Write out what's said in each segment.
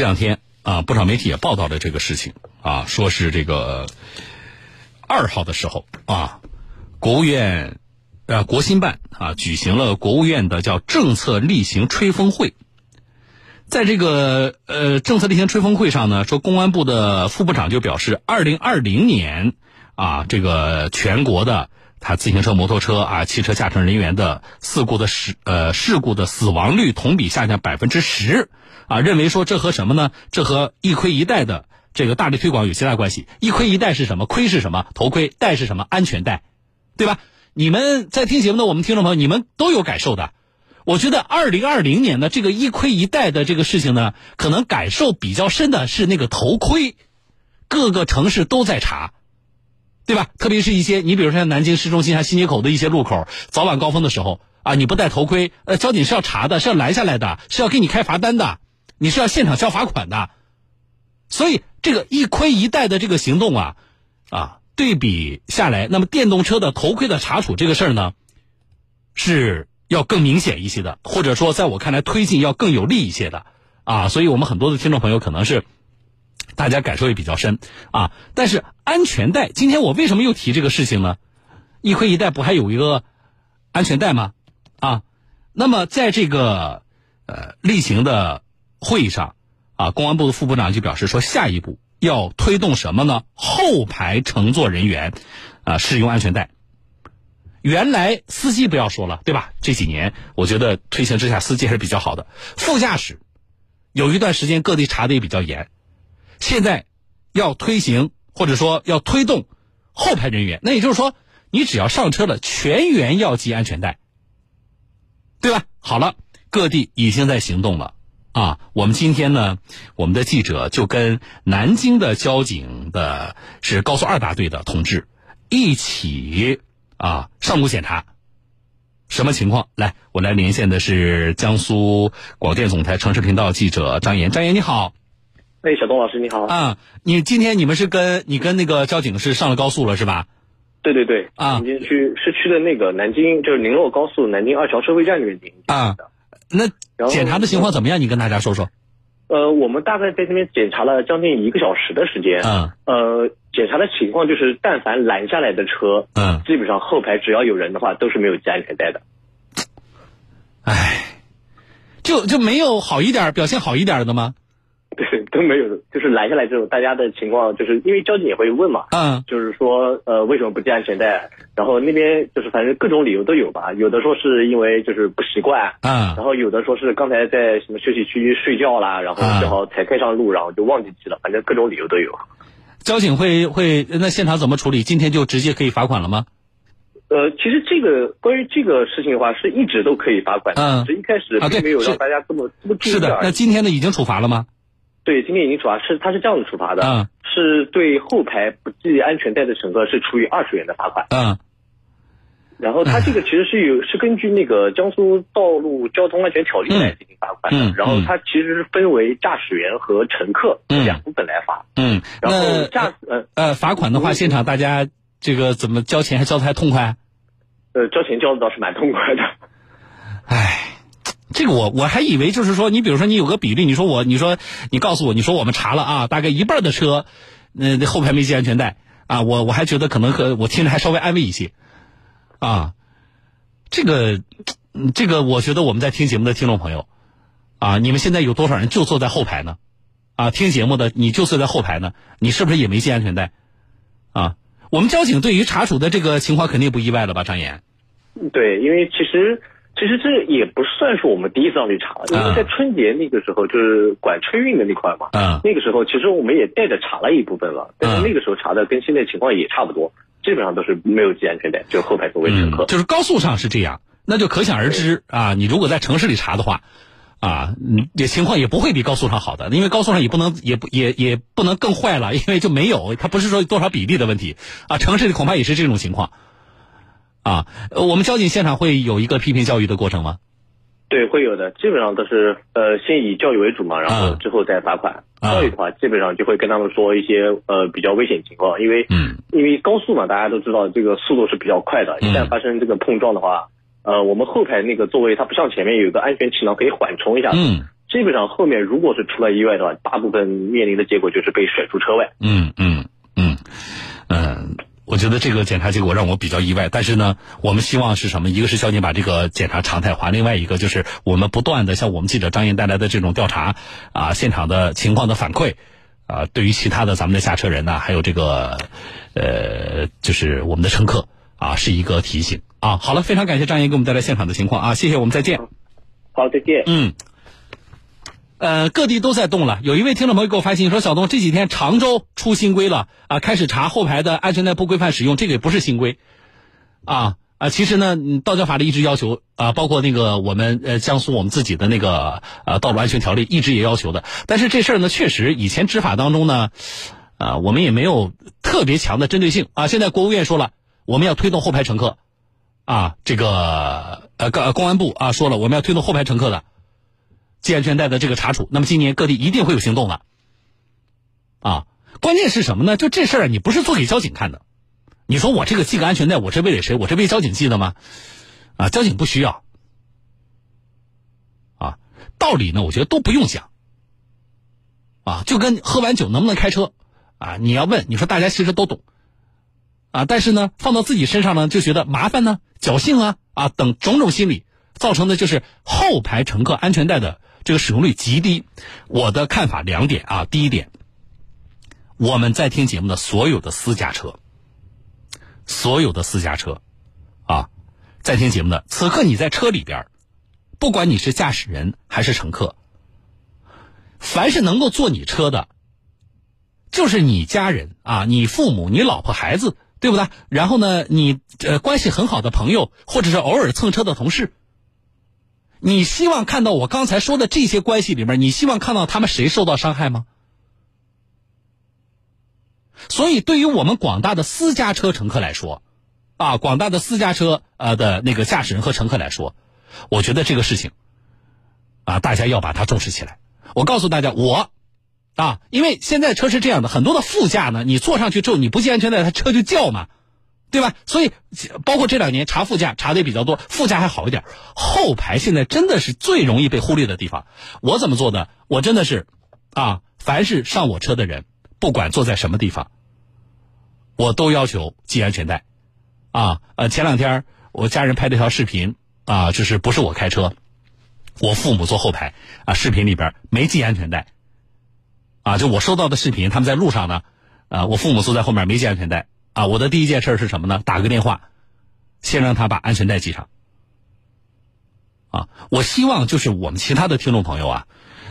这两天啊，不少媒体也报道了这个事情啊，说是这个二号的时候啊，国务院呃国新办啊举行了国务院的叫政策例行吹风会。在这个呃政策例行吹风会上呢，说公安部的副部长就表示，二零二零年啊，这个全国的他自行车、摩托车啊、汽车驾乘人员的事故的事呃事故的死亡率同比下降百分之十啊，认为说这和什么呢？这和一盔一带的这个大力推广有极大关系。一盔一带是什么？盔是什么？头盔带是什么？安全带，对吧？你们在听节目的我们听众朋友，你们都有感受的。我觉得二零二零年的这个一盔一带的这个事情呢，可能感受比较深的是那个头盔，各个城市都在查，对吧？特别是一些你比如说像南京市中心、像新街口的一些路口，早晚高峰的时候啊，你不戴头盔，呃，交警是要查的，是要拦下来的，是要给你开罚单的，你是要现场交罚款的。所以这个一盔一带的这个行动啊，啊，对比下来，那么电动车的头盔的查处这个事儿呢，是。要更明显一些的，或者说，在我看来，推进要更有利一些的，啊，所以我们很多的听众朋友可能是大家感受也比较深啊。但是安全带，今天我为什么又提这个事情呢？一盔一带不还有一个安全带吗？啊，那么在这个呃例行的会议上啊，公安部的副部长就表示说，下一步要推动什么呢？后排乘坐人员啊使用安全带。原来司机不要说了，对吧？这几年我觉得推行之下，司机还是比较好的。副驾驶有一段时间各地查的也比较严，现在要推行或者说要推动后排人员，那也就是说，你只要上车了，全员要系安全带，对吧？好了，各地已经在行动了啊！我们今天呢，我们的记者就跟南京的交警的是高速二大队的同志一起。啊，上路检查，什么情况？来，我来连线的是江苏广电总台城市频道记者张岩。张岩你好，哎，小东老师你好。啊，你今天你们是跟你跟那个交警是上了高速了是吧？对对对。啊，今天去市区的那个南京，就是宁洛高速南京二桥收费站里面进行啊。那检查的情况怎么样？你跟大家说说。呃，我们大概在这边检查了将近一个小时的时间。嗯。呃，检查的情况就是，但凡拦下来的车，嗯，基本上后排只要有人的话，都是没有系安全带的。唉，就就没有好一点、表现好一点的吗？对，都没有。就是拦下来之后，大家的情况就是因为交警也会问嘛，嗯，就是说呃为什么不系安全带？然后那边就是反正各种理由都有吧，有的说是因为就是不习惯，嗯，然后有的说是刚才在什么休息区睡觉啦，然后正好才开上路，然后就忘记系了，反正各种理由都有。交警会会那现场怎么处理？今天就直接可以罚款了吗？呃，其实这个关于这个事情的话，是一直都可以罚款的，嗯，是一开始并没有让大家这么这么注意。是的，那今天呢已经处罚了吗？对，今天已经处罚，是他是这样子处罚的，嗯，是对后排不系安全带的乘客是处以二十元的罚款，嗯，然后他这个其实是有是根据那个江苏道路交通安全条例来进行罚款的，嗯然后它其实是分为驾驶员和乘客两部分来罚，嗯，然后驾呃呃罚款的话，现场大家这个怎么交钱？还交的还痛快？呃，交钱交的倒是蛮痛快的，唉。这个我我还以为就是说，你比如说你有个比例，你说我，你说你告诉我，你说我们查了啊，大概一半的车，那后排没系安全带啊，我我还觉得可能和我听着还稍微安慰一些，啊，这个这个我觉得我们在听节目的听众朋友，啊，你们现在有多少人就坐在后排呢？啊，听节目的你就坐在后排呢，你是不是也没系安全带？啊，我们交警对于查处的这个情况肯定不意外了吧，张岩？对，因为其实。其实这也不算是我们第一次上去查了，因为在春节那个时候就是管春运的那块嘛，嗯，那个时候其实我们也带着查了一部分了，但是那个时候查的跟现在情况也差不多，基本上都是没有系安全带，就后排座位乘客。就是高速上是这样，那就可想而知啊。你如果在城市里查的话，啊，也情况也不会比高速上好的，因为高速上也不能也不也也不能更坏了，因为就没有，它不是说多少比例的问题啊。城市里恐怕也是这种情况。啊，我们交警现场会有一个批评教育的过程吗？对，会有的，基本上都是呃，先以教育为主嘛，然后之后再罚款。教育的话，基本上就会跟他们说一些呃比较危险情况，因为嗯，因为高速嘛，大家都知道这个速度是比较快的，一旦发生这个碰撞的话，呃，我们后排那个座位它不像前面有一个安全气囊可以缓冲一下，嗯，基本上后面如果是出了意外的话，大部分面临的结果就是被甩出车外。嗯嗯，我觉得这个检查结果让我比较意外。但是呢，我们希望是什么？一个是交警把这个检查常态化，另外一个就是我们不断的像我们记者张燕带来的这种调查啊，现场的情况的反馈啊，对于其他的咱们的下车人呢，还有这个呃，就是我们的乘客啊，是一个提醒啊。好了，非常感谢张燕给我们带来现场的情况啊，谢谢，我们再见。好，再见。嗯。呃，各地都在动了。有一位听众朋友给我发信息说：“小东，这几天常州出新规了啊，开始查后排的安全带不规范使用，这个也不是新规，啊 啊，其实呢，道交法律一直要求啊，包括那个我们呃江苏我们自己的那个呃道路安全条例一直也要求的。但是这事儿呢，确实以前执法当中呢，啊，我们也没有特别强的针对性啊。现在国务院说了，我们要推动后排乘客，啊，这个呃公安部啊说了，我们要推动后排乘客的。”系安全带的这个查处，那么今年各地一定会有行动的，啊，关键是什么呢？就这事儿，你不是做给交警看的。你说我这个系个安全带，我是为了谁？我是为交警系的吗？啊，交警不需要。啊，道理呢，我觉得都不用讲。啊，就跟喝完酒能不能开车，啊，你要问，你说大家其实都懂。啊，但是呢，放到自己身上呢，就觉得麻烦呢，侥幸啊，啊，等种种心理，造成的就是后排乘客安全带的。这个使用率极低，我的看法两点啊。第一点，我们在听节目的所有的私家车，所有的私家车，啊，在听节目的此刻你在车里边，不管你是驾驶人还是乘客，凡是能够坐你车的，就是你家人啊，你父母、你老婆、孩子，对不对？然后呢，你呃关系很好的朋友，或者是偶尔蹭车的同事。你希望看到我刚才说的这些关系里面，你希望看到他们谁受到伤害吗？所以，对于我们广大的私家车乘客来说，啊，广大的私家车呃的那个驾驶人和乘客来说，我觉得这个事情，啊，大家要把它重视起来。我告诉大家，我，啊，因为现在车是这样的，很多的副驾呢，你坐上去之后你不系安全带，它车就叫嘛。对吧？所以，包括这两年查副驾查的也比较多，副驾还好一点，后排现在真的是最容易被忽略的地方。我怎么做的？我真的是，啊，凡是上我车的人，不管坐在什么地方，我都要求系安全带。啊，呃，前两天我家人拍了条视频，啊，就是不是我开车，我父母坐后排，啊，视频里边没系安全带。啊，就我收到的视频，他们在路上呢，啊，我父母坐在后面没系安全带。啊，我的第一件事是什么呢？打个电话，先让他把安全带系上。啊，我希望就是我们其他的听众朋友啊，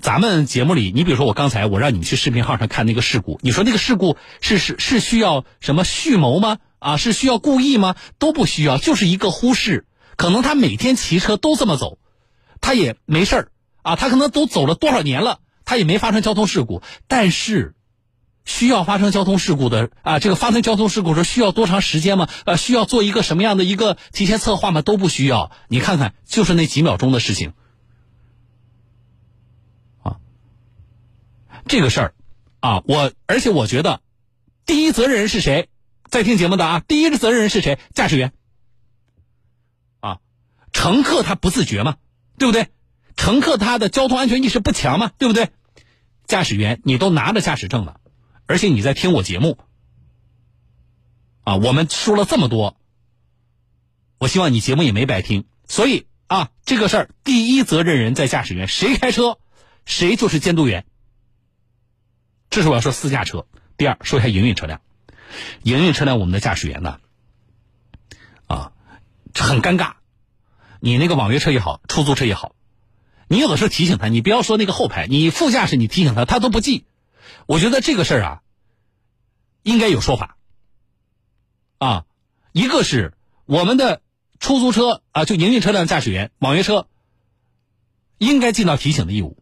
咱们节目里，你比如说我刚才我让你们去视频号上看那个事故，你说那个事故是是是需要什么蓄谋吗？啊，是需要故意吗？都不需要，就是一个忽视。可能他每天骑车都这么走，他也没事儿啊，他可能都走了多少年了，他也没发生交通事故，但是。需要发生交通事故的啊，这个发生交通事故时需要多长时间吗？呃，需要做一个什么样的一个提前策划吗？都不需要。你看看，就是那几秒钟的事情，啊，这个事儿，啊，我而且我觉得，第一责任人是谁？在听节目的啊，第一个责任人是谁？驾驶员，啊，乘客他不自觉吗？对不对？乘客他的交通安全意识不强吗？对不对？驾驶员，你都拿着驾驶证了。而且你在听我节目，啊，我们说了这么多，我希望你节目也没白听。所以啊，这个事儿第一责任人在驾驶员，谁开车，谁就是监督员。这是我要说私家车。第二，说一下营运车辆，营运车辆我们的驾驶员呢，啊，很尴尬。你那个网约车也好，出租车也好，你有的时候提醒他，你不要说那个后排，你副驾驶你提醒他，他都不记。我觉得这个事儿啊，应该有说法。啊，一个是我们的出租车啊，就营运车辆驾驶员、网约车，应该尽到提醒的义务。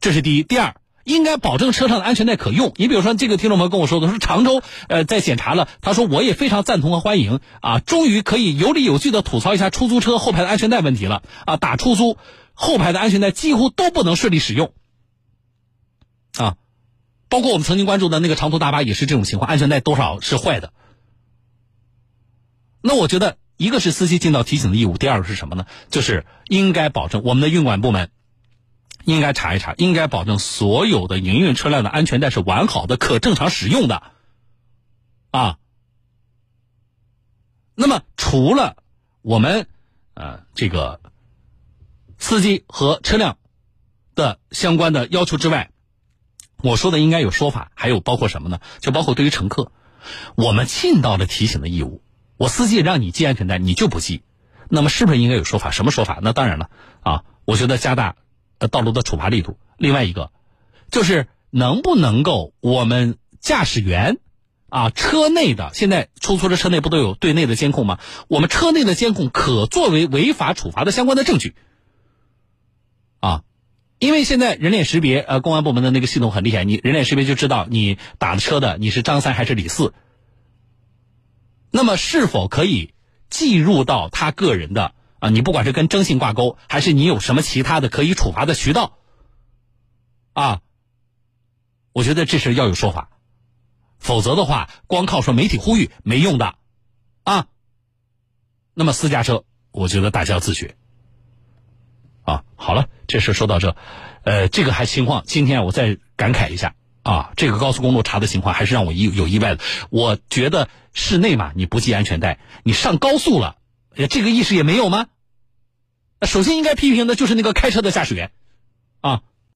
这是第一。第二，应该保证车上的安全带可用。你比如说，这个听众朋友跟我说的，说常州呃在检查了，他说我也非常赞同和欢迎啊，终于可以有理有据的吐槽一下出租车后排的安全带问题了啊，打出租后排的安全带几乎都不能顺利使用。包括我们曾经关注的那个长途大巴也是这种情况，安全带多少是坏的。那我觉得，一个是司机尽到提醒的义务，第二个是什么呢？就是应该保证我们的运管部门应该查一查，应该保证所有的营运车辆的安全带是完好的、可正常使用的，啊。那么除了我们呃这个司机和车辆的相关的要求之外，我说的应该有说法，还有包括什么呢？就包括对于乘客，我们尽到了提醒的义务。我司机让你系安全带，你就不系，那么是不是应该有说法？什么说法？那当然了啊，我觉得加大呃道路的处罚力度。另外一个就是能不能够我们驾驶员。啊，车内的现在出租车车内不都有对内的监控吗？我们车内的监控可作为违法处罚的相关的证据。因为现在人脸识别，呃，公安部门的那个系统很厉害，你人脸识别就知道你打的车的你是张三还是李四。那么是否可以计入到他个人的啊？你不管是跟征信挂钩，还是你有什么其他的可以处罚的渠道？啊，我觉得这事要有说法。否则的话，光靠说媒体呼吁没用的，啊。那么私家车，我觉得大家要自觉。啊，好了，这事说到这，呃，这个还情况，今天我再感慨一下啊，这个高速公路查的情况还是让我意有意外的。我觉得室内嘛，你不系安全带，你上高速了，这个意识也没有吗？首先应该批评的就是那个开车的驾驶员，啊。